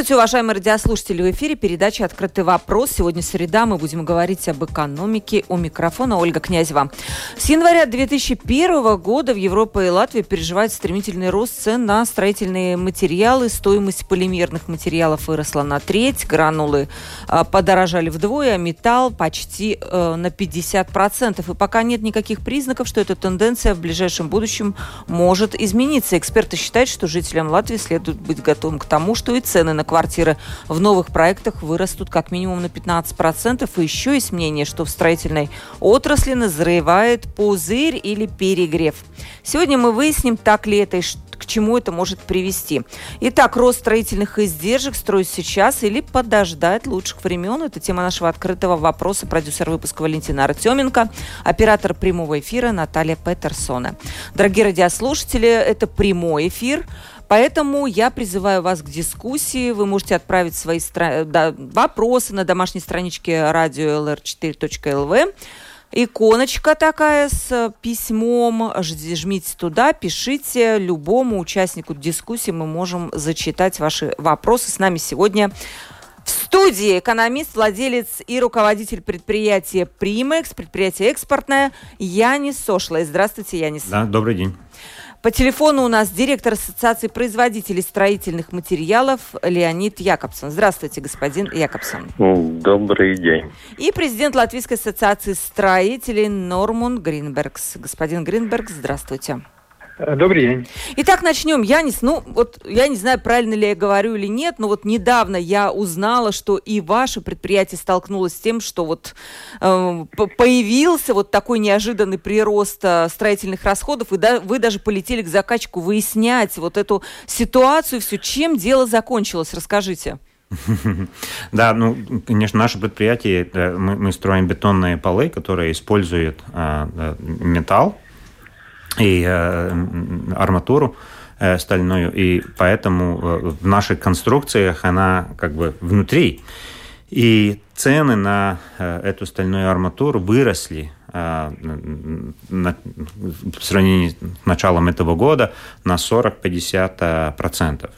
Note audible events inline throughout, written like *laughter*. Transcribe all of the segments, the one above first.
Здравствуйте, уважаемые радиослушатели. В эфире передача «Открытый вопрос». Сегодня среда. Мы будем говорить об экономике. У микрофона Ольга Князева. С января 2001 года в Европе и Латвии переживает стремительный рост цен на строительные материалы. Стоимость полимерных материалов выросла на треть. Гранулы э, подорожали вдвое, а металл почти э, на 50%. И пока нет никаких признаков, что эта тенденция в ближайшем будущем может измениться. Эксперты считают, что жителям Латвии следует быть готовым к тому, что и цены на квартиры в новых проектах вырастут как минимум на 15%. И еще есть мнение, что в строительной отрасли назревает пузырь или перегрев. Сегодня мы выясним, так ли это и к чему это может привести. Итак, рост строительных издержек строить сейчас или подождать лучших времен. Это тема нашего открытого вопроса. Продюсер выпуска Валентина Артеменко, оператор прямого эфира Наталья Петерсона. Дорогие радиослушатели, это прямой эфир. Поэтому я призываю вас к дискуссии. Вы можете отправить свои стра... да, вопросы на домашней страничке радио lr4.lv. Иконочка такая с письмом. Жмите туда, пишите любому участнику дискуссии. Мы можем зачитать ваши вопросы. С нами сегодня в студии экономист, владелец и руководитель предприятия «Примекс», предприятие экспортное Янис Сошлай. Здравствуйте, Янис. Да, добрый день. По телефону у нас директор Ассоциации производителей строительных материалов Леонид Якобсон. Здравствуйте, господин Якобсон. Добрый день. И президент Латвийской ассоциации строителей Нормун Гринбергс. Господин Гринберг, здравствуйте. Э, добрый день. Итак, начнем. Янис, ну вот я не знаю, правильно ли я говорю или нет, но вот недавно я узнала, что и ваше предприятие столкнулось с тем, что вот э, появился вот такой неожиданный прирост э, строительных расходов, и да, вы даже полетели к заказчику выяснять вот эту ситуацию, все, чем дело закончилось, расскажите. *laughs* Да, ну, конечно, наше предприятие, мы, мы строим бетонные полы, которые используют а, металл, и э, арматуру э, стальную, и поэтому э, в наших конструкциях она как бы внутри. И цены на эту стальную арматуру выросли в сравнении с началом этого года на 40-50%.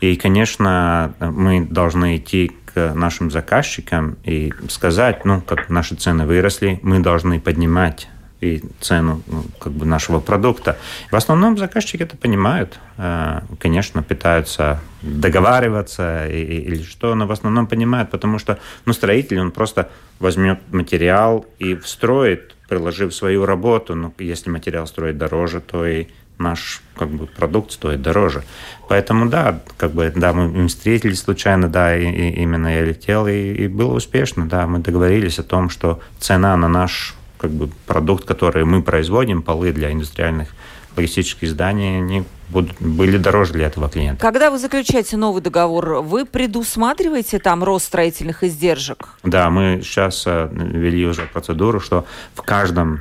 И, конечно, мы должны идти к нашим заказчикам и сказать, ну, как наши цены выросли, мы должны поднимать и цену ну, как бы нашего продукта. В основном заказчики это понимают, э, конечно, пытаются договариваться или что, но в основном понимают, потому что ну, строитель, он просто возьмет материал и встроит, приложив свою работу. Ну, если материал строит дороже, то и наш как бы продукт стоит дороже. Поэтому да, как бы да, мы встретились случайно, да, и, и именно я летел, и, и было успешно, да, мы договорились о том, что цена на наш как бы продукт, который мы производим, полы для индустриальных логистических зданий, они будут, были дороже для этого клиента. Когда вы заключаете новый договор, вы предусматриваете там рост строительных издержек? Да, мы сейчас э, ввели уже процедуру, что в каждом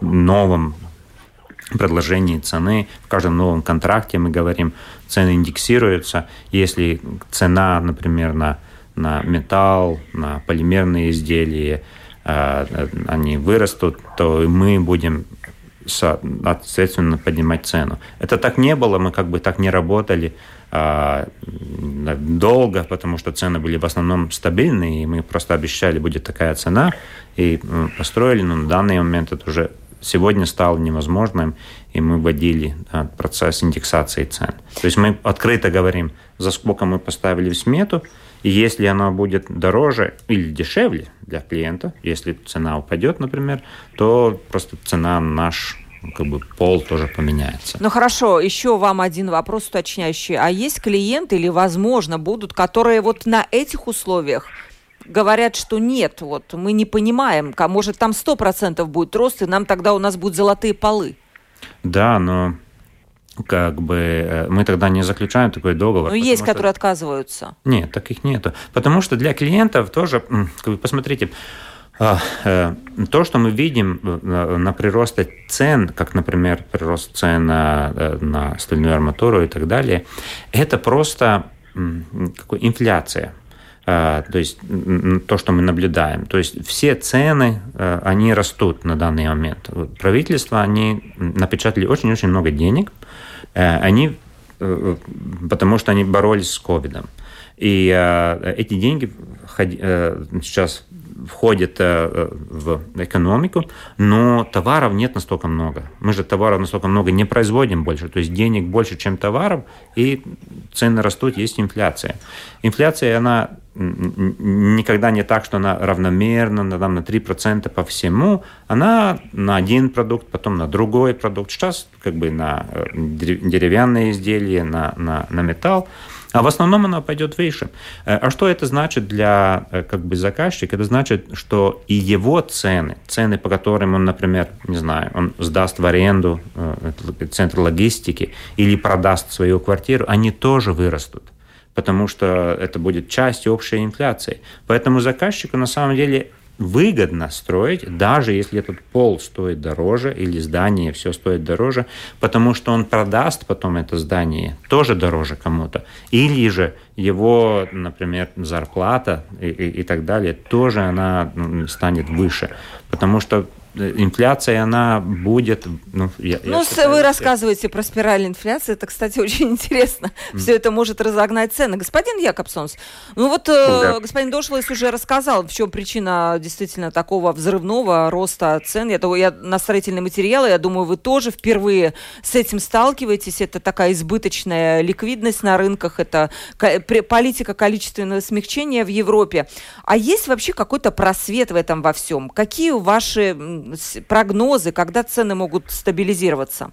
новом предложении цены, в каждом новом контракте мы говорим, цены индексируются. Если цена, например, на, на металл, на полимерные изделия, они вырастут, то мы будем соответственно поднимать цену. Это так не было, мы как бы так не работали а, долго, потому что цены были в основном стабильные, и мы просто обещали, будет такая цена, и построили, но на данный момент это уже сегодня стало невозможным, и мы вводили процесс индексации цен. То есть мы открыто говорим, за сколько мы поставили в смету, и если оно будет дороже или дешевле для клиента, если цена упадет, например, то просто цена наш как бы пол тоже поменяется. Ну хорошо, еще вам один вопрос уточняющий. А есть клиенты или, возможно, будут, которые вот на этих условиях говорят, что нет, вот мы не понимаем, может там 100% будет рост, и нам тогда у нас будут золотые полы. Да, но как бы э, мы тогда не заключаем такой договор. Но есть, что... которые отказываются. Нет, таких нету. Потому что для клиентов тоже, как бы, посмотрите, А, э, то, что мы видим э, на приросте цен, как, например, прирост цен на, на стальную арматуру и так далее, это просто инфляция. А, то есть то, что мы наблюдаем. То есть все цены, они растут на данный момент. Правительство, они напечатали очень-очень много денег, они, потому что они боролись с ковидом. И эти деньги сейчас входит э, в экономику, но товаров нет настолько много. Мы же товаров настолько много не производим больше, то есть денег больше, чем товаров, и цены растут, есть инфляция. Инфляция, она никогда не так, что она равномерно, там, на 3% по всему. Она на один продукт, потом на другой продукт. Сейчас как бы на э, деревянные изделия, на, на, на металл. А в основном она пойдет выше. Э, а что это значит для э, как бы, заказчика? Это значит, что и его цены, цены, по которым он, например, не знаю, он сдаст в аренду центр логистики или продаст свою квартиру, они тоже вырастут потому что это будет часть общей инфляции. Поэтому заказчику на самом деле выгодно строить, даже если этот пол стоит дороже или здание все стоит дороже, потому что он продаст потом это здание тоже дороже кому-то. Или же его, например, зарплата и, и, и так далее, тоже она ну, станет выше. Потому что инфляция, она будет... Ну, я, ну я считаю, вы рассказываете про спираль инфляции. Это, кстати, *laughs* очень интересно. Mm. Все это может разогнать цены. Господин Якобсонс, ну вот да. э, господин Дошлайс уже рассказал, в чем причина действительно такого взрывного роста цен. Я, я на строительные материалы, я думаю, вы тоже впервые с этим сталкиваетесь. Это такая избыточная ликвидность на рынках, это политика количественного смягчения в Европе. А есть вообще какой-то просвет в этом во всем? Какие ваши прогнозы, когда цены могут стабилизироваться?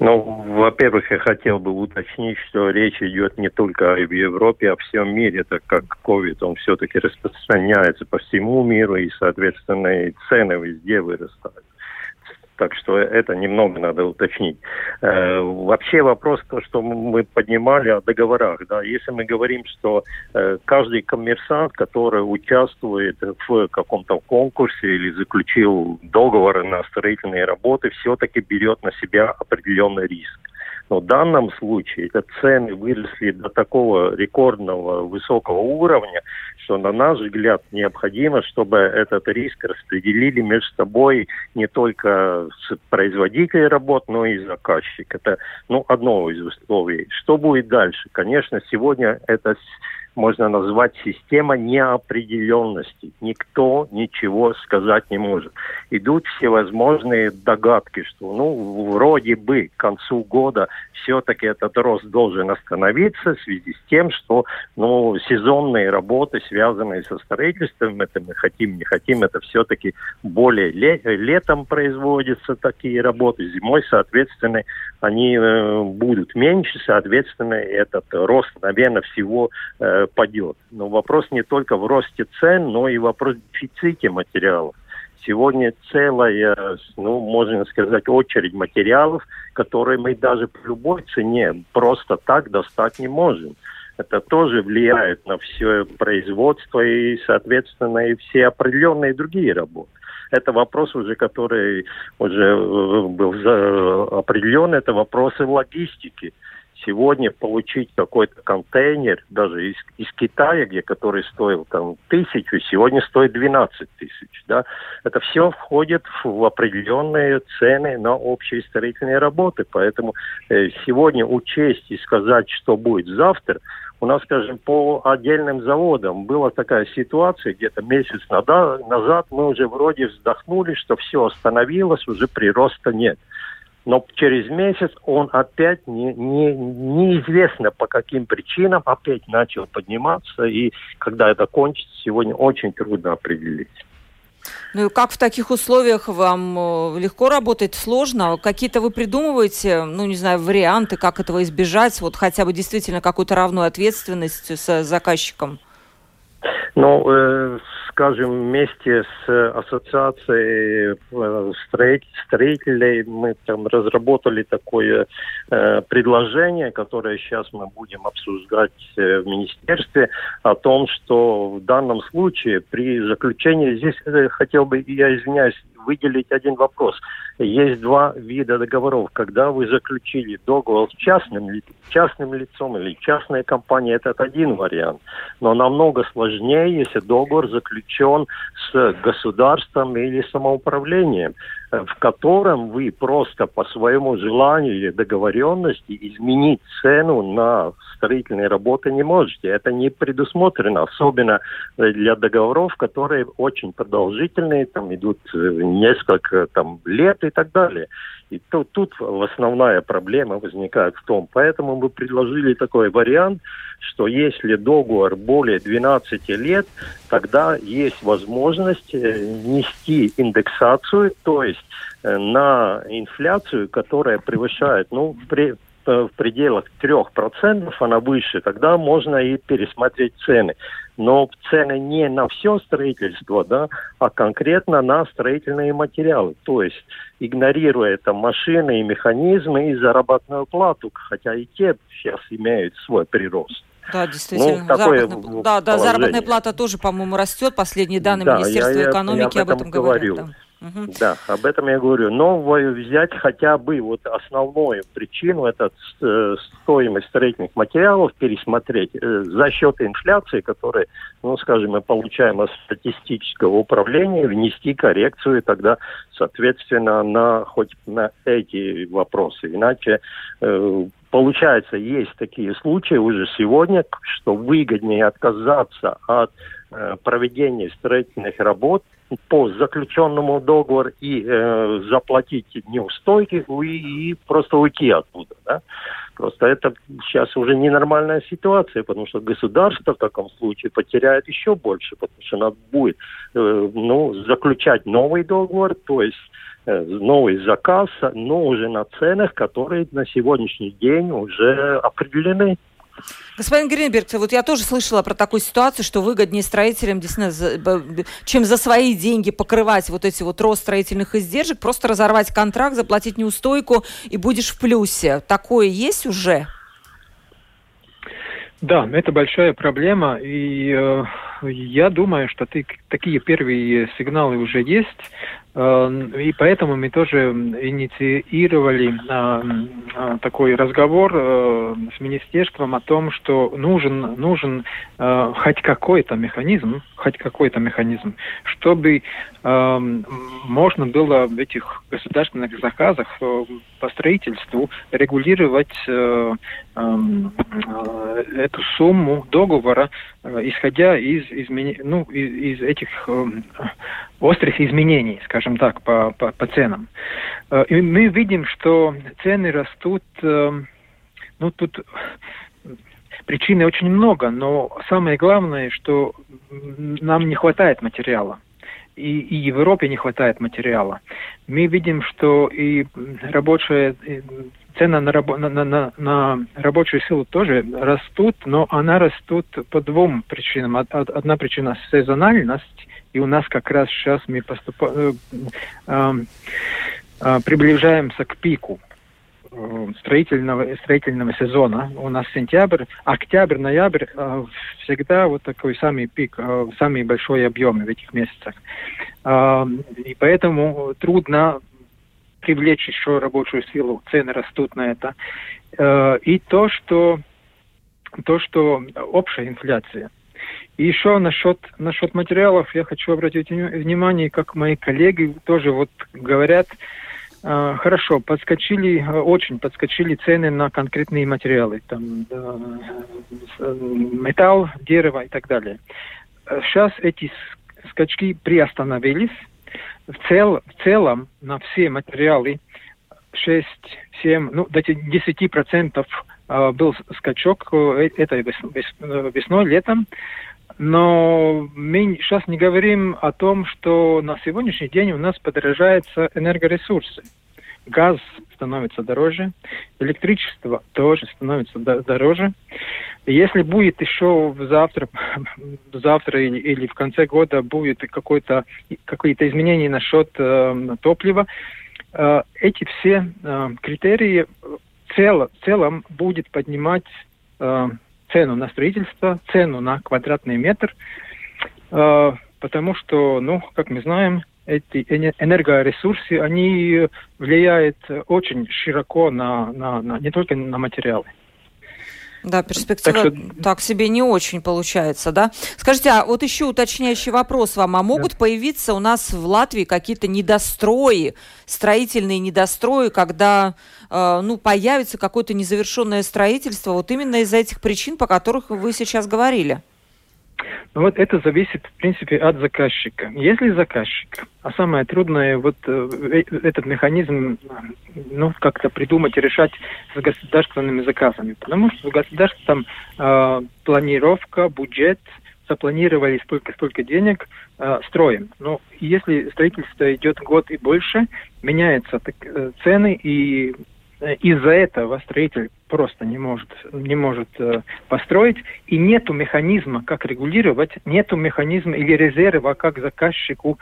Ну, во-первых, я хотел бы уточнить, что речь идет не только о Европе, а о всем мире, так как COVID, он все-таки распространяется по всему миру, и, соответственно, и цены везде вырастают. Так что это немного надо уточнить. Э, вообще вопрос, то, что мы поднимали о договорах. Да, если мы говорим, что э, каждый коммерсант, который участвует в каком-то конкурсе или заключил договор на строительные работы, все-таки берет на себя определенный риск. Но в данном случае это цены выросли до такого рекордного высокого уровня, что, на наш взгляд, необходимо, чтобы этот риск распределили между собой не только с производителей работ, но и заказчик. Это ну, одно из условий. Что будет дальше? Конечно, сегодня это можно назвать система неопределенности. Никто ничего сказать не может. Идут всевозможные догадки, что ну вроде бы к концу года все-таки этот рост должен остановиться в связи с тем, что ну, сезонные работы, связанные со строительством, это мы хотим, не хотим, это все-таки более ле- летом производятся такие работы, зимой, соответственно, они э, будут меньше, соответственно, этот рост, наверное, всего э, падет. Но вопрос не только в росте цен, но и вопрос в дефиците материалов. Сегодня целая, ну, можно сказать, очередь материалов, которые мы даже по любой цене просто так достать не можем. Это тоже влияет на все производство и, соответственно, и все определенные другие работы. Это вопрос уже, который уже э, был определен, это вопросы логистики сегодня получить какой-то контейнер, даже из, из Китая, где который стоил там тысячу, сегодня стоит 12 тысяч. Да? Это все входит в определенные цены на общие строительные работы. Поэтому э, сегодня учесть и сказать, что будет завтра, у нас, скажем, по отдельным заводам была такая ситуация, где-то месяц назад мы уже вроде вздохнули, что все остановилось, уже прироста нет но через месяц он опять не, не, неизвестно по каким причинам опять начал подниматься, и когда это кончится, сегодня очень трудно определить. Ну и как в таких условиях вам э, легко работать, сложно? Какие-то вы придумываете, ну не знаю, варианты, как этого избежать, вот хотя бы действительно какую-то равную ответственность с заказчиком? Ну, э, скажем, вместе с ассоциацией э, строителей мы там разработали такое э, предложение, которое сейчас мы будем обсуждать э, в министерстве, о том, что в данном случае при заключении, здесь э, хотел бы, я извиняюсь, выделить один вопрос. Есть два вида договоров. Когда вы заключили договор с частным, частным лицом или частной компанией, это один вариант. Но намного сложнее, если договор заключен с государством или самоуправлением в котором вы просто по своему желанию или договоренности изменить цену на строительные работы не можете. Это не предусмотрено, особенно для договоров, которые очень продолжительные, там идут э, несколько там, лет и так далее. И тут, тут основная проблема возникает в том. Поэтому мы предложили такой вариант, что если договор более 12 лет, тогда есть возможность э, нести индексацию, то есть э, на инфляцию, которая превышает, ну, при, в пределах 3%, она выше, тогда можно и пересмотреть цены. Но цены не на все строительство, да, а конкретно на строительные материалы. То есть игнорируя это машины и механизмы и заработную плату, хотя и те сейчас имеют свой прирост. Да, действительно. Ну, такое заработная, да, да, заработная плата тоже, по-моему, растет. Последние данные да, Министерства я, экономики я, об этом, об этом говорят. Да. Угу. Да, об этом я говорю. Но взять хотя бы вот основную причину, это э, стоимость строительных материалов, пересмотреть э, за счет инфляции, которую, ну, скажем, мы получаем от статистического управления, внести коррекцию, и тогда, соответственно, на хоть на эти вопросы. Иначе э, получается, есть такие случаи уже сегодня, что выгоднее отказаться от э, проведения строительных работ по заключенному договору и э, заплатить неустойки и, и просто уйти оттуда. Да? Просто это сейчас уже ненормальная ситуация, потому что государство в таком случае потеряет еще больше, потому что надо будет э, ну, заключать новый договор, то есть новый заказ, но уже на ценах, которые на сегодняшний день уже определены. Господин Гринберг, вот я тоже слышала про такую ситуацию, что выгоднее строителям, действительно, чем за свои деньги покрывать вот эти вот рост строительных издержек, просто разорвать контракт, заплатить неустойку и будешь в плюсе. Такое есть уже? Да, это большая проблема, и э, я думаю, что ты, такие первые сигналы уже есть. Эм, и поэтому мы тоже инициировали а, а, такой разговор э, с министерством о том, что нужен, нужен э, хоть какой-то механизм, хоть какой-то механизм, чтобы эм, можно было в этих государственных заказах э, по строительству регулировать эм, эту сумму договора, исходя из, измен... ну, из, из этих острых изменений, скажем так, по, по, по ценам. Э, и мы видим, что цены растут, э, ну тут причин очень много, но самое главное, что нам не хватает материала. И, и Европе не хватает материала. Мы видим, что и рабочая цена на, рабо, на, на, на рабочую силу тоже растут, но она растут по двум причинам. Одна причина сезональность, и у нас как раз сейчас мы поступаем, э, э, э, приближаемся к пику э, строительного, строительного сезона. У нас сентябрь, октябрь, ноябрь э, всегда вот такой самый пик, э, самый большой объем в этих месяцах. И поэтому трудно привлечь еще рабочую силу, цены растут на это. Э, и то, что то, что общая инфляция. И еще насчет, насчет материалов я хочу обратить внимание, как мои коллеги тоже вот говорят, э, хорошо, подскочили, очень подскочили цены на конкретные материалы, там э, металл, дерево и так далее. Сейчас эти скачки приостановились. В, цел, в целом на все материалы 6, 7, ну, до 10% э, был скачок э, этой весной, летом. Но мы сейчас не говорим о том, что на сегодняшний день у нас подорожаются энергоресурсы. Газ становится дороже, электричество тоже становится дороже. Если будет еще завтра, *laughs* завтра или, или в конце года будет какое-то какие-то изменения насчет э, топлива, э, эти все э, критерии в целом, в целом будет поднимать э, цену на строительство, цену на квадратный метр, э, потому что, ну, как мы знаем, эти энергоресурсы, они влияют очень широко на, на, на не только на материалы. Да, перспектива так, что... так себе не очень получается, да? Скажите, а вот еще уточняющий вопрос вам. А могут да. появиться у нас в Латвии какие-то недострои, строительные недострои, когда, э, ну, появится какое-то незавершенное строительство вот именно из-за этих причин, по которых вы сейчас говорили? Ну вот это зависит, в принципе, от заказчика. Если заказчик, а самое трудное, вот э, э, этот механизм, ну, как-то придумать и решать с государственными заказами. Потому что в государстве там э, планировка, бюджет, запланировали сколько, сколько денег, э, строим. Но если строительство идет год и больше, меняются так, э, цены и Э, из-за этого строитель просто не может, не может э, построить, и нету механизма, как регулировать, нету механизма или резерва, как заказчику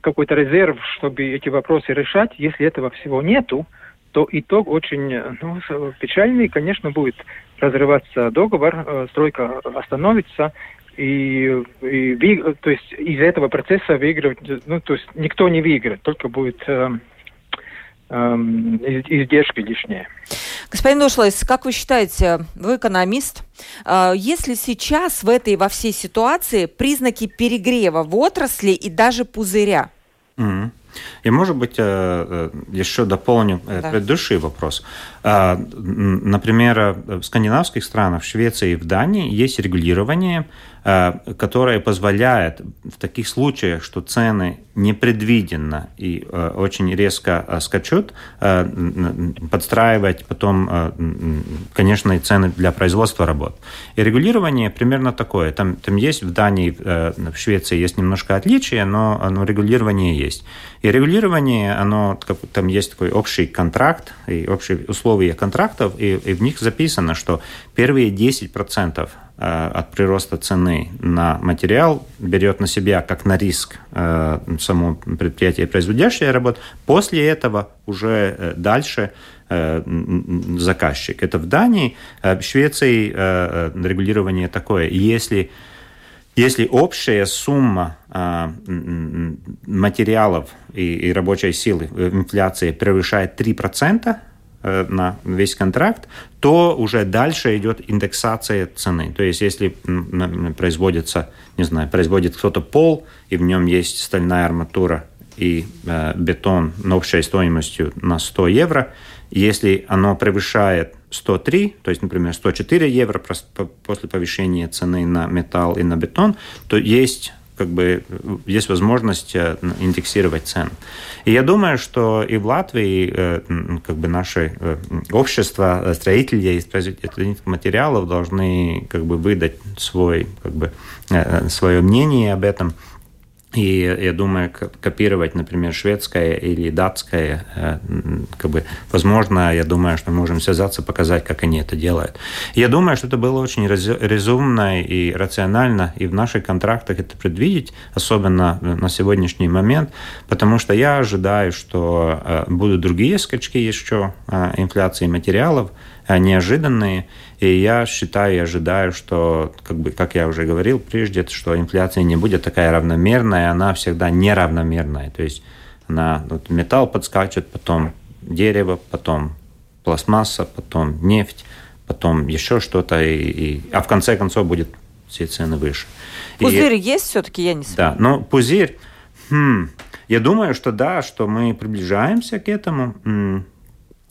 какой-то резерв, чтобы эти вопросы решать. Если этого всего нету, то итог очень ну, печальный. Конечно, будет разрываться договор, э, стройка остановится, и, и то есть из этого процесса выигрывать, ну, то есть никто не выиграет, только будет э, издержки лишние. Господин Дошлайс, как вы считаете, вы экономист, э, если сейчас в этой во всей ситуации признаки перегрева в отрасли и даже пузыря? Mm-hmm. И, может быть, э, э, еще дополню да. предыдущий вопрос. Например, в скандинавских странах, в Швеции и в Дании есть регулирование которая позволяет в таких случаях, что цены непредвиденно и э, очень резко э, скачут, подстраивать потом, конечно, и цены для производства работ. И регулирование примерно такое. Там, там есть в Дании, в Швеции есть немножко отличия, но, но регулирование есть. И регулирование, оно, там есть такой общий контракт и общие условия контрактов, и, и в них записано, что первые 10% Э, от прироста цены на материал берет на себя как на риск э, само предприятие, производящее работу. После этого уже э, дальше заказчик. Это в Дании. В Швеции регулирование такое. Если если общая сумма материалов и, рабочей силы инфляции превышает 3%, Э, на весь контракт, то уже дальше идет индексация цены. То есть, если производится, не знаю, производит кто-то пол, и в нем есть стальная арматура и э, бетон общей стоимостью на 100 евро, если оно превышает 103, то есть, например, 104 евро после повышения цены на металл и на бетон, то есть как бы есть возможность э, индексировать цены. И я думаю, что и в Латвии э, как бы наше э, общество строителей и производителей материалов должны как бы выдать свой, как бы, свое мнение об этом – и я думаю, копировать, например, шведское или датское, э, как бы, возможно, я думаю, что мы можем связаться, показать, как они это делают. я думаю, что это было очень разумно и рационально, и в наших контрактах это предвидеть, особенно на сегодняшний момент, потому что я ожидаю, что э, будут другие скачки еще э, инфляции материалов, неожиданные, и я считаю и ожидаю, что, как, бы, как я уже говорил прежде, что инфляция не будет такая равномерная, она всегда неравномерная. То есть она, вот металл подскачет, потом дерево, потом пластмасса, потом нефть, потом еще что-то, и, и, а в конце концов будет все цены выше. Пузырь и, есть все-таки, я не знаю. Да, но пузырь, хм, я думаю, что да, что мы приближаемся к этому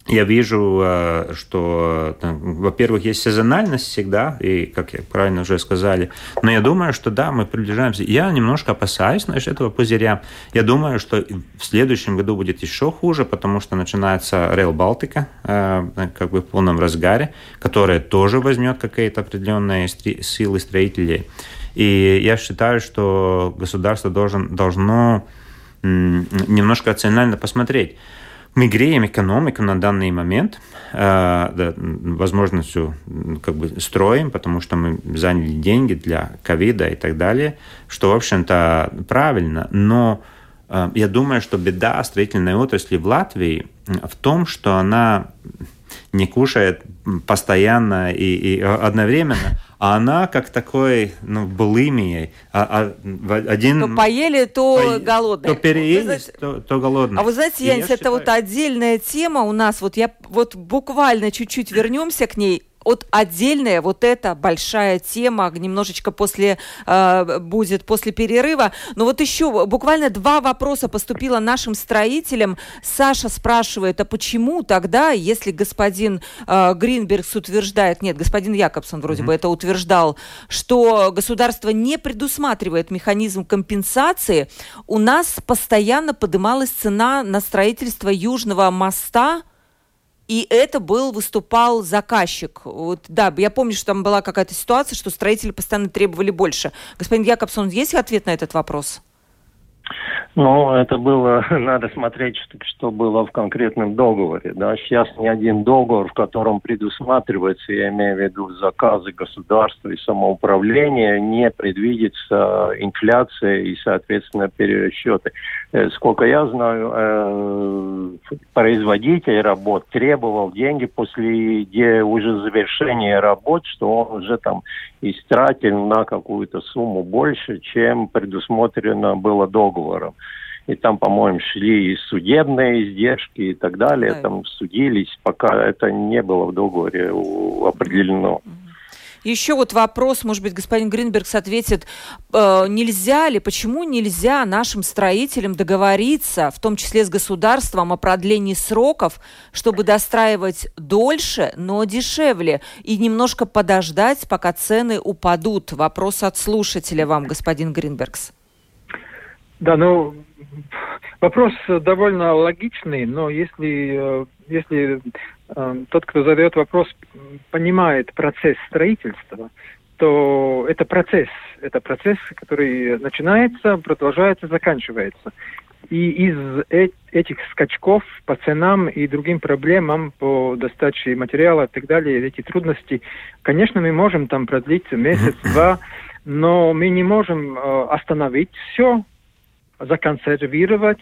я вижу, э, что, во-первых, есть сезональность всегда, и, как я правильно уже сказали, но я думаю, что да, мы приближаемся. Я немножко опасаюсь знаешь, этого пузыря. Я думаю, что в следующем году будет еще хуже, потому что начинается Rail Балтика, э, как бы в полном разгаре, которая тоже возьмет какие-то определенные силы строителей. И я считаю, что государство должен, должно немножко рационально посмотреть. Мы греем экономику на данный момент, э, да, возможностью как бы строим, потому что мы заняли деньги для ковида и так далее, что, в общем-то, правильно, но э, я думаю, что беда строительной отрасли в Латвии в том, что она не кушает постоянно и, и одновременно, а она как такой, ну, булимией. А, а, один... То поели, то по... голодные. То переели, знаете... то, то голодные. А вы знаете, Янис, это считаю... вот отдельная тема у нас. Вот я вот буквально чуть-чуть вернемся к ней вот отдельная вот эта большая тема немножечко после э, будет после перерыва. Но вот еще буквально два вопроса поступило нашим строителям. Саша спрашивает, а почему тогда, если господин э, Гринбергс утверждает, нет, господин Якобсон вроде mm-hmm. бы это утверждал, что государство не предусматривает механизм компенсации, у нас постоянно подымалась цена на строительство Южного моста и это был, выступал заказчик. Вот, да, я помню, что там была какая-то ситуация, что строители постоянно требовали больше. Господин Якобсон, есть ответ на этот вопрос? Ну, это было, *laughs* надо смотреть, что, что было в конкретном договоре. Да? Сейчас ни один договор, в котором предусматривается, я имею в виду заказы государства и самоуправления, не предвидится инфляция и, соответственно, перерасчеты. Э, сколько я знаю, э, производитель работ требовал деньги после уже завершения работ, что он уже там истратил на какую-то сумму больше, чем предусмотрено было договором. И там, по-моему, шли и судебные издержки и так далее. Да. Там судились, пока это не было в договоре определено. Еще вот вопрос, может быть, господин Гринбергс ответит, э, нельзя ли, почему нельзя нашим строителям договориться, в том числе с государством, о продлении сроков, чтобы достраивать дольше, но дешевле, и немножко подождать, пока цены упадут? Вопрос от слушателя вам, господин Гринбергс. Да, ну, вопрос довольно логичный, но если, э, если тот, кто задает вопрос, понимает процесс строительства, то это процесс. Это процесс, который начинается, продолжается, заканчивается. И из э этих скачков по ценам и другим проблемам по достаче материала и так далее, эти трудности, конечно, мы можем там продлить месяц-два, *laughs* но мы не можем э, остановить все, законсервировать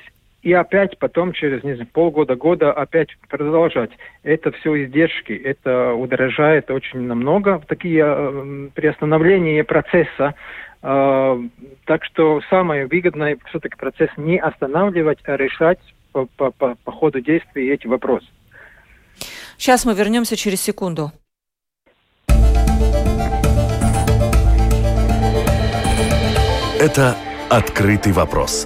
и опять потом через не знаю, полгода-года опять продолжать. Это все издержки, это удорожает очень намного. Такие э, приостановления процесса. Э, так что самое выгодное все-таки процесс не останавливать, а решать по, по, по, по ходу действий эти вопросы. Сейчас мы вернемся через секунду. Это «Открытый вопрос»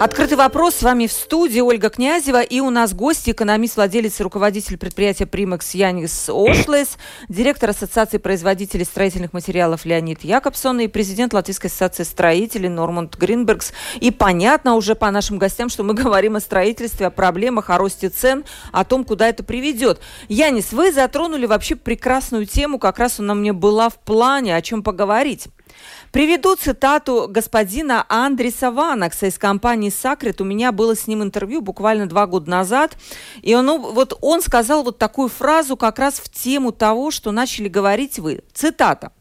Открытый вопрос. С вами в студии Ольга Князева. И у нас гость, экономист, владелец и руководитель предприятия «Примекс» Янис Ошлес, директор Ассоциации производителей строительных материалов Леонид Якобсон и президент Латвийской ассоциации строителей Нормунд Гринбергс. И понятно уже по нашим гостям, что мы *laughs* говорим о строительстве, о проблемах, о росте цен, о том, куда это приведет. Янис, вы затронули вообще прекрасную тему, как раз она мне была в плане, о чем поговорить. Приведу цитату господина Андреса Ванакса из компании «Сакрет». У меня было с ним интервью буквально два года назад. И он, ну, вот он сказал вот такую фразу как раз в тему того, что начали говорить вы. Цитата.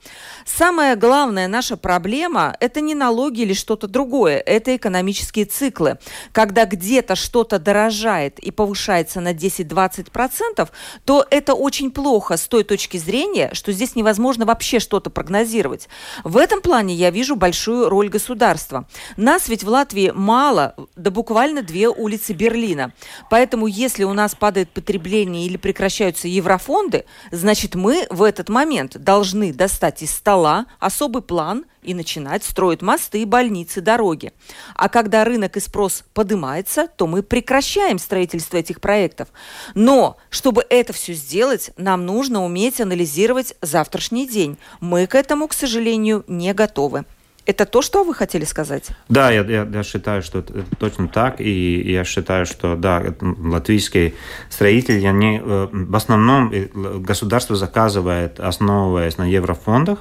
Самая главная наша проблема – это не налоги или что-то другое, это экономические циклы. Когда где-то что-то дорожает и повышается на 10-20%, то это очень плохо с той точки зрения, что здесь невозможно вообще что-то прогнозировать. В этом плане я вижу большую роль государства. Нас ведь в Латвии мало, да буквально две улицы Берлина. Поэтому если у нас падает потребление или прекращаются еврофонды, значит мы в этот момент должны достать из стола стола особый план и начинать строить мосты, больницы, дороги. А когда рынок и спрос поднимается, то мы прекращаем строительство этих проектов. Но, чтобы это все сделать, нам нужно уметь анализировать завтрашний день. Мы к этому, к сожалению, не готовы. Это то, что вы хотели сказать? Да, я, я, я считаю, что это точно так. И я считаю, что да, латвийские строители, они э, в основном э, государство заказывает, основываясь на еврофондах,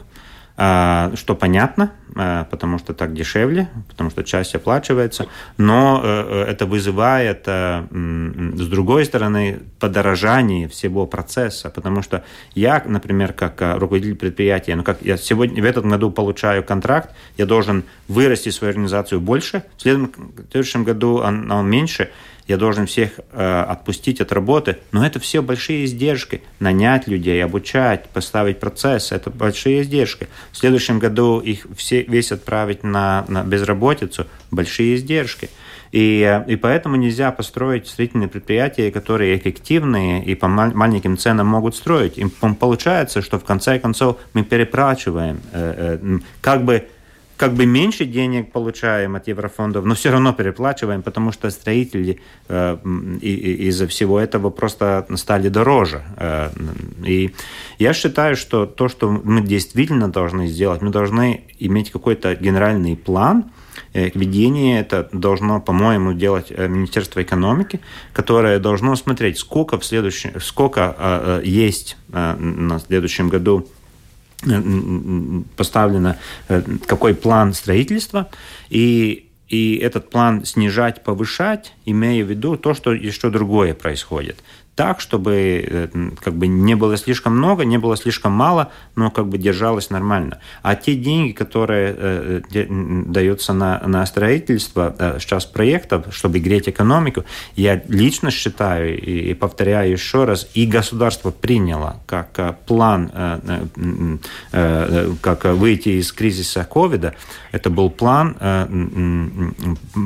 что понятно, а, потому что так дешевле, потому что часть оплачивается, но э, это вызывает, э, с другой стороны, подорожание всего процесса, потому что я, например, как э, руководитель предприятия, ну как я сегодня в этом году получаю контракт, я должен вырасти свою организацию больше, в следующем году он, он меньше, я должен всех э, отпустить от работы, но это все большие издержки. Нанять людей, обучать, поставить процесс, это большие издержки. В следующем году их все, весь отправить на, на безработицу, большие издержки. И, э, и поэтому нельзя построить строительные предприятия, которые эффективные и по маленьким ценам могут строить. И получается, что в конце концов мы переплачиваем. Э, э, как бы как бы меньше денег получаем от еврофондов, но все равно переплачиваем, потому что строители э, из-за всего этого просто стали дороже. Э, и я считаю, что то, что мы действительно должны сделать, мы должны иметь какой-то генеральный план, э, ведение это должно, по-моему, делать э, Министерство экономики, которое должно смотреть, сколько в следующем, сколько э, есть э, на следующем году поставлено, э, какой план строительства, и и этот план снижать, повышать, имея в виду то, что еще другое происходит так, чтобы э, как бы не было слишком много, не было слишком мало, но как бы держалось нормально. А те деньги, которые э, даются на, на строительство э, сейчас проектов, чтобы греть экономику, я лично считаю и, и повторяю еще раз, и государство приняло как э, план, э, э, э, как выйти из кризиса ковида, это был план э,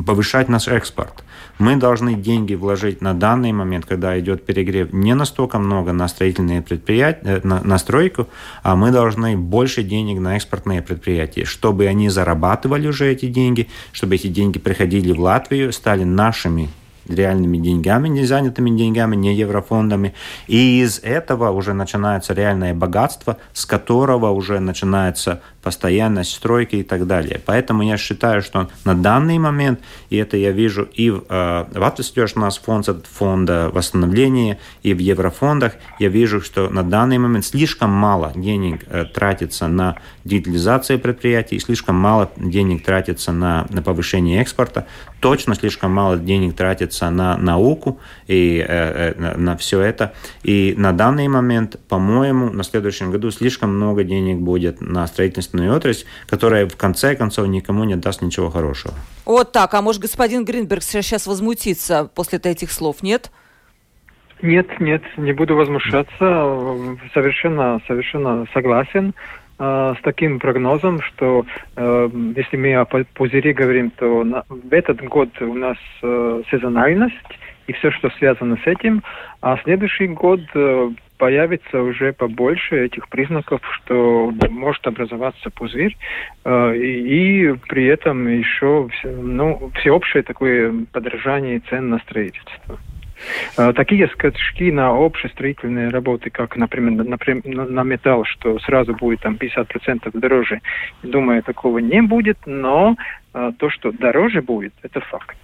повышать наш экспорт. Мы должны деньги вложить на данный момент, когда идет перегрев, не настолько много на строительные предприятия, э, на, на стройку, а мы должны больше денег на экспортные предприятия, чтобы они зарабатывали уже эти деньги, чтобы эти деньги приходили в Латвию, стали нашими реальными деньгами, не занятыми деньгами, не еврофондами. И из этого уже начинается реальное богатство, с которого уже начинается постоянность стройки и так далее. Поэтому я считаю, что на данный момент, и это я вижу и в, э, в Atvestošs нас фонд, фонда восстановления, и в еврофондах, я вижу, что на данный момент слишком мало денег э, тратится на детализацию предприятий, слишком мало денег тратится на, на повышение экспорта, точно слишком мало денег тратится на науку и э, э, на, на все это. И на данный момент, по-моему, на следующем году слишком много денег будет на строительство государственную отрасль, которая в конце концов никому не даст ничего хорошего. Вот так. А может, господин Гринберг сейчас возмутится после этих слов, нет? Нет, нет, не буду возмущаться. Совершенно, совершенно согласен э, с таким прогнозом, что э, если мы о пузыре говорим, то на, в этот год у нас э, сезональность и все, что связано с этим, а следующий год э, появится уже побольше этих признаков, что может образоваться пузырь, э, и, при этом еще ну, всеобщее такое подражание цен на строительство. Э, такие скачки на общие строительные работы, как, например, например на металл, что сразу будет там 50% дороже, думаю, такого не будет, но э, то, что дороже будет, это факт.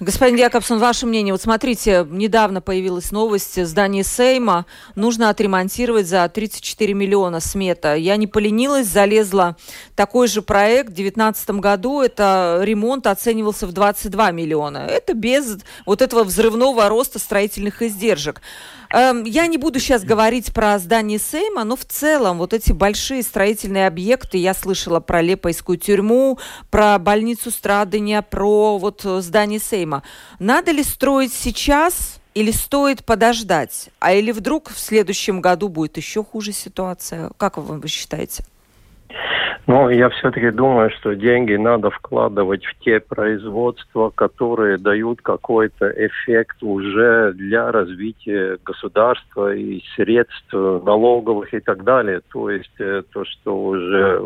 Господин Якобсон, ваше мнение? Вот смотрите, недавно появилась новость. Здание Сейма нужно отремонтировать за 34 миллиона смета. Я не поленилась, залезла такой же проект в 2019 году. Это ремонт оценивался в 22 миллиона. Это без вот этого взрывного роста строительных издержек. Эм, я не буду сейчас говорить про здание Сейма, но в целом вот эти большие строительные объекты, я слышала про Лепойскую тюрьму, про больницу Страдания, про вот здание Сейма. Надо ли строить сейчас или стоит подождать? А или вдруг в следующем году будет еще хуже ситуация? Как вы считаете? Ну, я все-таки думаю, что деньги надо вкладывать в те производства, которые дают какой-то эффект уже для развития государства и средств налоговых и так далее. То есть э, то, что уже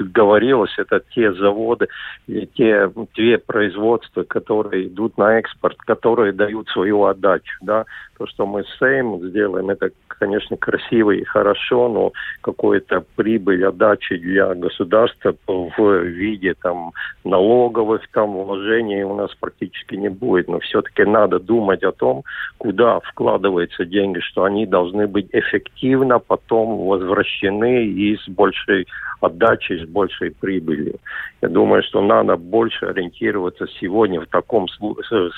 говорилось, это те заводы и те две производства, которые идут на экспорт, которые дают свою отдачу. Да? То, что мы с Сейм сделаем, это, конечно, красиво и хорошо, но какой-то прибыль, отдачи для государства в виде там налоговых там вложений у нас практически не будет. Но все-таки надо думать о том, куда вкладываются деньги, что они должны быть эффективно потом возвращены и с большей отдачей, с большей прибылью. Я думаю, что надо больше ориентироваться сегодня в таком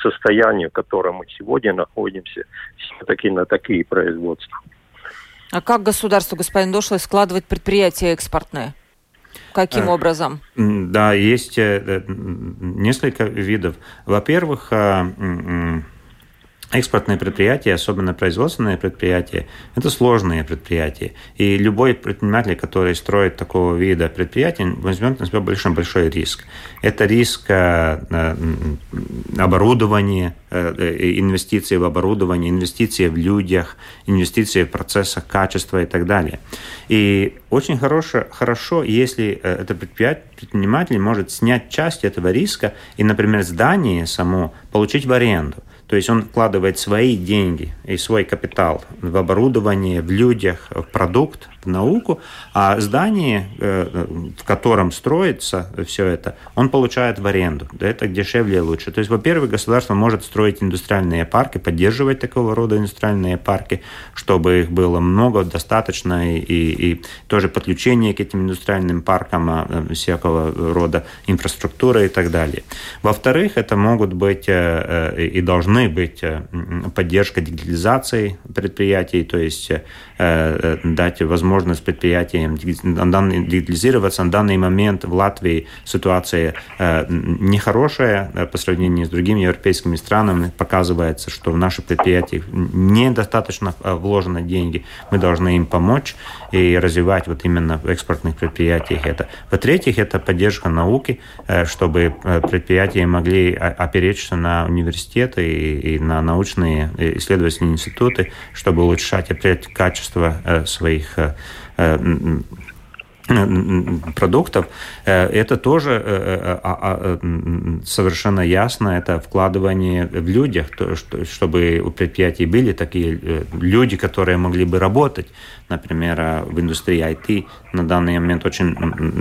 состоянии, в котором мы сегодня находимся, все-таки на такие производства. А как государство, господин Дошлый, складывает предприятия экспортные? Каким а, образом? Да, есть э, несколько видов. Во-первых, а, Экспортные предприятия, особенно производственные предприятия, это сложные предприятия. И любой предприниматель, который строит такого вида предприятия, возьмет на себя большой-большой риск. Это риск э, э, оборудования, э, инвестиции в оборудование, инвестиции в людях, инвестиции в процессах качества и так далее. И очень хорошо, хорошо если это предприниматель может снять часть этого риска и, например, здание само получить в аренду. То есть он вкладывает свои деньги и свой капитал в оборудование, в людях, в продукт, в науку, а здание, э, в котором строится все это, он получает в аренду. Это дешевле и лучше. То есть, во-первых, государство может строить индустриальные парки, поддерживать такого рода индустриальные парки, чтобы их было много, достаточно, и, и тоже подключение к этим индустриальным паркам а, всякого рода инфраструктуры и так далее. Во-вторых, это могут быть э, э, и должны быть поддержка дигитализации предприятий, то есть дать возможность предприятиям дигитализироваться. На данный момент в Латвии ситуация э, нехорошая э, по сравнению с другими европейскими странами. Показывается, что в наши предприятия недостаточно э, вложено деньги. Мы должны им помочь и развивать вот именно в экспортных предприятиях это. В-третьих, это поддержка науки, чтобы предприятия могли опереться на университеты и на научные исследовательские институты, чтобы улучшать опять качество своих Э, продуктов, э, это тоже э, а, а, совершенно ясно, это вкладывание в людях, чтобы у предприятий были такие люди, которые могли бы работать, например, в индустрии IT. На данный момент очень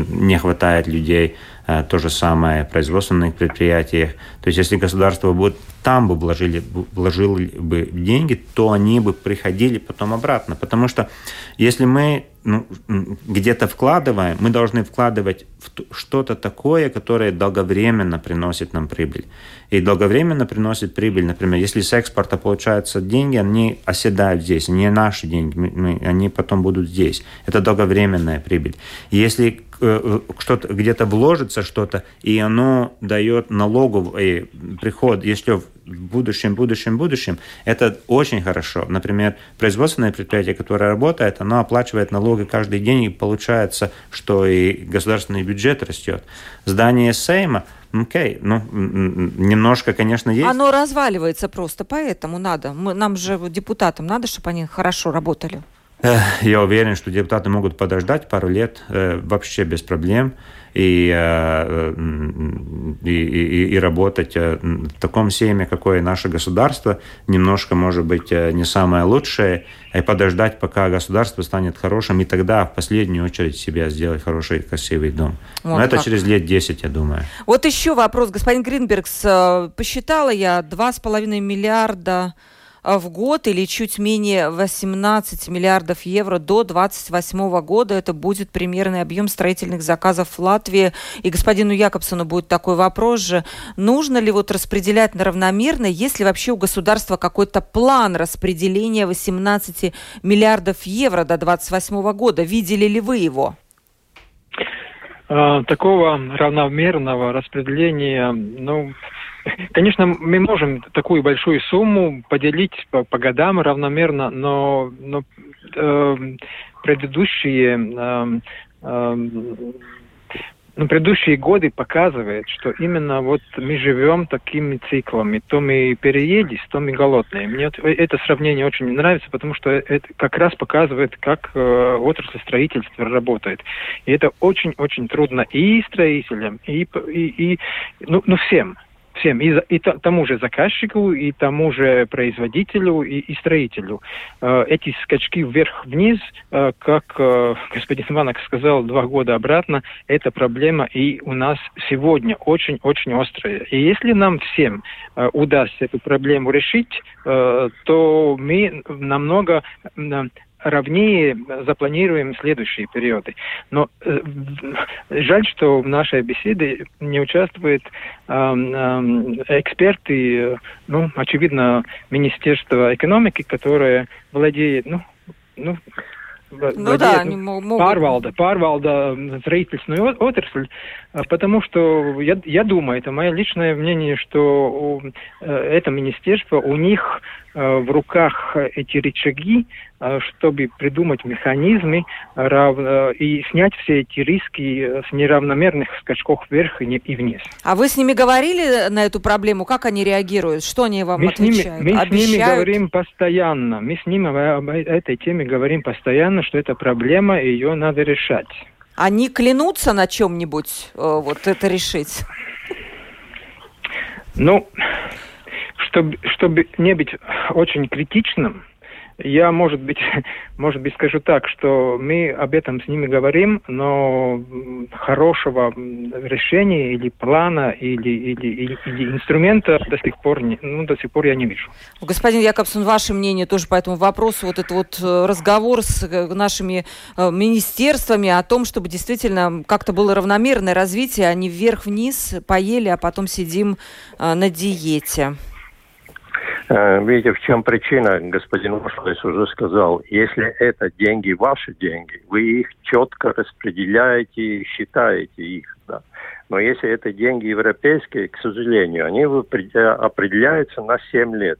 не хватает людей, то же самое в производственных предприятиях. То есть если государство будет там бы вложили, вложило бы деньги, то они бы приходили потом обратно. Потому что если мы ну, где-то вкладываем, мы должны вкладывать в что-то такое, которое долговременно приносит нам прибыль. И долговременно приносит прибыль, например, если с экспорта получаются деньги, они оседают здесь, не наши деньги, мы, они потом будут здесь. Это долговременная прибыль. Если э, что-то где-то вложится что-то, и оно дает налоговый приход, если в будущем, будущем, будущем, это очень хорошо. Например, производственное предприятие, которое работает, оно оплачивает налоги каждый день, и получается, что и государственный бюджет растет. Здание Сейма, Окей, ну, немножко, конечно, есть. Оно разваливается просто, поэтому надо. Мы, нам же, депутатам, надо, чтобы они хорошо работали. Я уверен, что депутаты могут подождать пару лет э, вообще без проблем и, э, и, и, и работать э, в таком семье, какое наше государство, немножко, может быть, э, не самое лучшее, и подождать, пока государство станет хорошим, и тогда в последнюю очередь себя сделать хороший, красивый дом. Вот Но это через лет 10, я думаю. Вот еще вопрос. Господин Гринбергс, посчитала я 2,5 миллиарда Э, в год или чуть менее 18 миллиардов евро до 2028 года. Это будет примерный объем строительных заказов в Латвии. И господину Якобсону будет такой вопрос же. Нужно ли вот распределять равномерно, есть ли вообще у государства какой-то план распределения 18 миллиардов евро до 2028 года? Видели ли вы его? А, такого равномерного распределения, ну, Конечно, мы можем такую большую сумму поделить по, по годам равномерно, но, но э, предыдущие э, э, ну, предыдущие годы показывают, что именно вот мы живем такими циклами. То мы переедем, то мы голодные. Мне это сравнение очень нравится, потому что это как раз показывает, как э, отрасль строительства работает. И это очень-очень трудно и строителям, и, и, и ну, ну всем всем, и, и тому же заказчику, и тому же производителю, и, и строителю. Э, эти скачки вверх-вниз, э, как э, господин Иванок сказал два года обратно, это проблема и у нас сегодня очень-очень острая. И если нам всем удастся эту проблему решить, то мы намного ровнее запланируем следующие периоды. Но э, жаль, что в нашей беседе не участвуют э, э, эксперты, ну, очевидно, Министерства экономики, которое владеет, ну, ну, ну да, они могут... Pārvalda, pārvalda строительную отрасль, потому что я, я думаю, это мое личное мнение, что у, это министерство, у них в руках эти рычаги, чтобы придумать механизмы рав... и снять все эти риски с неравномерных скачков вверх и, вниз. А вы с ними говорили на эту проблему? Как они реагируют? Что они вам мы отвечают? С ними, мы Обещают? с ними говорим постоянно. Мы с ними об этой теме говорим постоянно, что это проблема, и ее надо решать. Они клянутся на чем-нибудь э, вот это решить? Ну, чтобы, чтобы не быть очень критичным, я, может быть, *laughs* может быть, скажу так, что мы об этом с ними говорим, но хорошего решения или плана или, или, или, или инструмента до сих пор не, ну, до сих пор я не вижу. Господин Якобсон, ваше мнение тоже по этому вопросу, вот этот вот э, разговор с э, нашими э, министерствами о том, чтобы действительно как-то было равномерное развитие, а не вверх-вниз поели, а потом сидим на диете. Э, видите, в чем причина, господин Ушлес уже сказал, если это деньги, ваши деньги, вы их четко распределяете и считаете их. Да. Но если это деньги европейские, к сожалению, они определяются на 7 лет.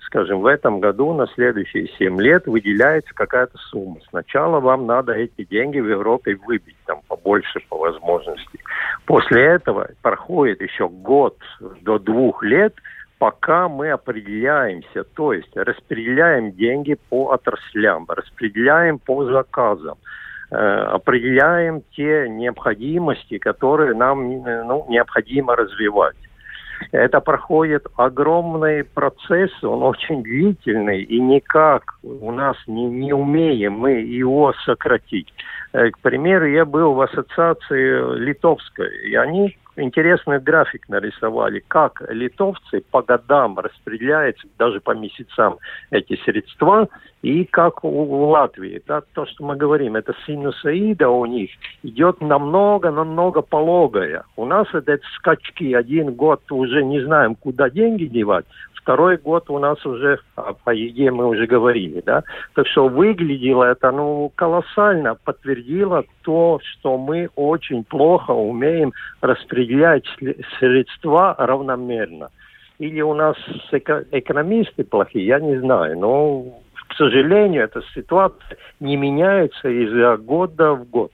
Скажем, в этом году на следующие 7 лет выделяется какая-то сумма. Сначала вам надо эти деньги в Европе выбить, там побольше по возможности. После этого проходит еще год до двух лет – пока мы определяемся, то есть распределяем деньги по отраслям, распределяем по заказам, э, определяем те необходимости, которые нам ну, необходимо развивать. Это проходит огромный процесс, он очень длительный, и никак у нас не, не умеем мы его сократить. Э, к примеру, я был в ассоциации литовской, и они интересный график нарисовали, как литовцы по годам распределяют, даже по месяцам эти средства, и как у Латвии. Да, то, что мы говорим, это синусоида у них идет намного-намного пологая. У нас это скачки, один год уже не знаем, куда деньги девать, Второй год у нас уже, а, по еде мы уже говорили, да. Так что выглядело это, ну, колоссально, подтвердило то, что мы очень плохо умеем распределять средства равномерно. Или у нас экономисты плохие, я не знаю, но, к сожалению, эта ситуация не меняется из года в год.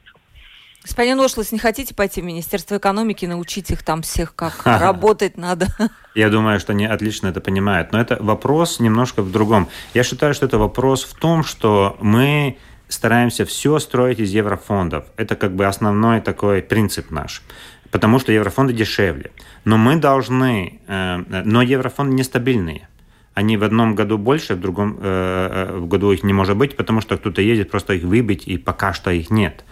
Господин Ошлес, не хотите пойти в Министерство экономики, научить их там всех, как работать надо? *laughs* Я думаю, что они отлично это понимают. Но это вопрос немножко в другом. Я считаю, что это вопрос в том, что мы стараемся все строить из еврофондов. Это как бы основной такой принцип наш. Потому что еврофонды дешевле. Но мы должны... Э, но еврофонды нестабильные они в одном году больше, в другом э, э в году их не может быть, потому что кто-то едет просто их выбить, и пока что их нет.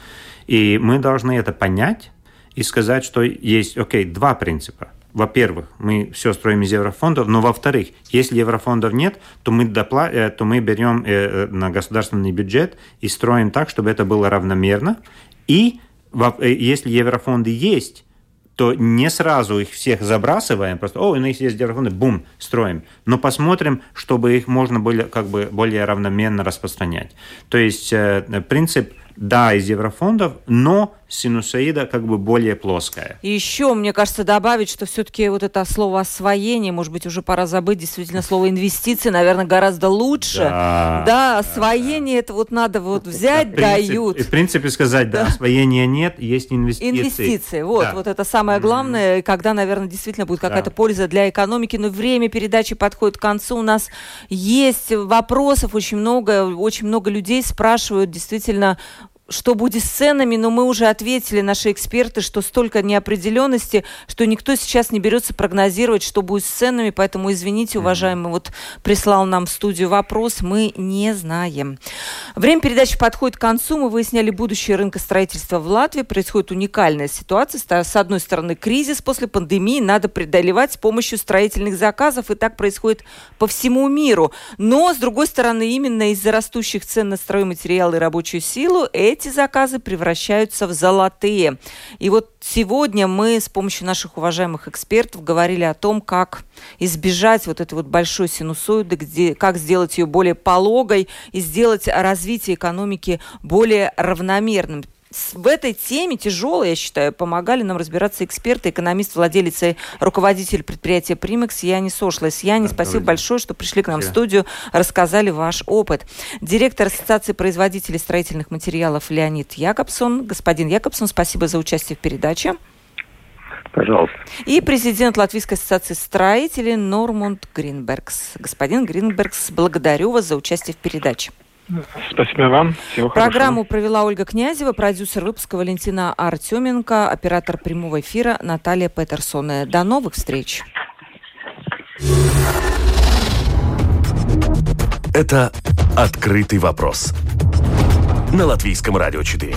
И мы должны это понять и сказать, что есть, окей, два принципа. Во-первых, мы все строим из еврофондов, но во-вторых, если еврофондов нет, то мы, допла- э, то мы берем э, на государственный бюджет и строим так, чтобы это было равномерно. И э, если еврофонды есть, то не сразу их всех забрасываем, просто, о, у нас есть еврофонды, бум, строим. Но посмотрим, чтобы их можно было как бы более равномерно распространять. То есть принцип – да, из еврофондов, но синусоида как бы более плоская. И еще, мне кажется, добавить, что все-таки вот это слово освоение, может быть, уже пора забыть, действительно, слово инвестиции, наверное, гораздо лучше. Да, да освоение, да. это вот надо вот взять, принцип, дают. В принципе, сказать, да, да освоения нет, есть инвестиции. Инвестиции, вот, да. вот это самое главное, когда, наверное, действительно будет какая-то да. польза для экономики, но время передачи подходит к концу, у нас есть вопросов очень много, очень много людей спрашивают действительно что будет с ценами, но мы уже ответили, наши эксперты, что столько неопределенности, что никто сейчас не берется прогнозировать, что будет с ценами, поэтому, извините, уважаемый, вот прислал нам в студию вопрос, мы не знаем. Время передачи подходит к концу, мы выясняли будущее рынка строительства в Латвии, происходит уникальная ситуация, с одной стороны кризис после пандемии, надо преодолевать с помощью строительных заказов, и так происходит по всему миру, но, с другой стороны, именно из-за растущих цен на стройматериалы и рабочую силу эти заказы превращаются в золотые. И вот сегодня мы с помощью наших уважаемых экспертов говорили о том, как избежать вот этой вот большой синусоиды, где, как сделать ее более пологой и сделать развитие экономики более равномерным в этой теме тяжелой, я считаю, помогали нам разбираться эксперты, экономист, владелец и руководитель предприятия «Примекс» Яни Сошлес. Яни, да, спасибо большое, что пришли к нам спасибо. в студию, рассказали ваш опыт. Директор Ассоциации производителей строительных материалов Леонид Якобсон. Господин Якобсон, спасибо за участие в передаче. Пожалуйста. И президент Латвийской ассоциации строителей Нормунд Гринбергс. Господин Гринбергс, благодарю вас за участие в передаче. Спасибо вам. Всего Программу хорошего. провела Ольга Князева, продюсер выпуска Валентина Артеменко, оператор прямого эфира Наталья Петерсон. До новых встреч. Это «Открытый вопрос» на Латвийском радио 4.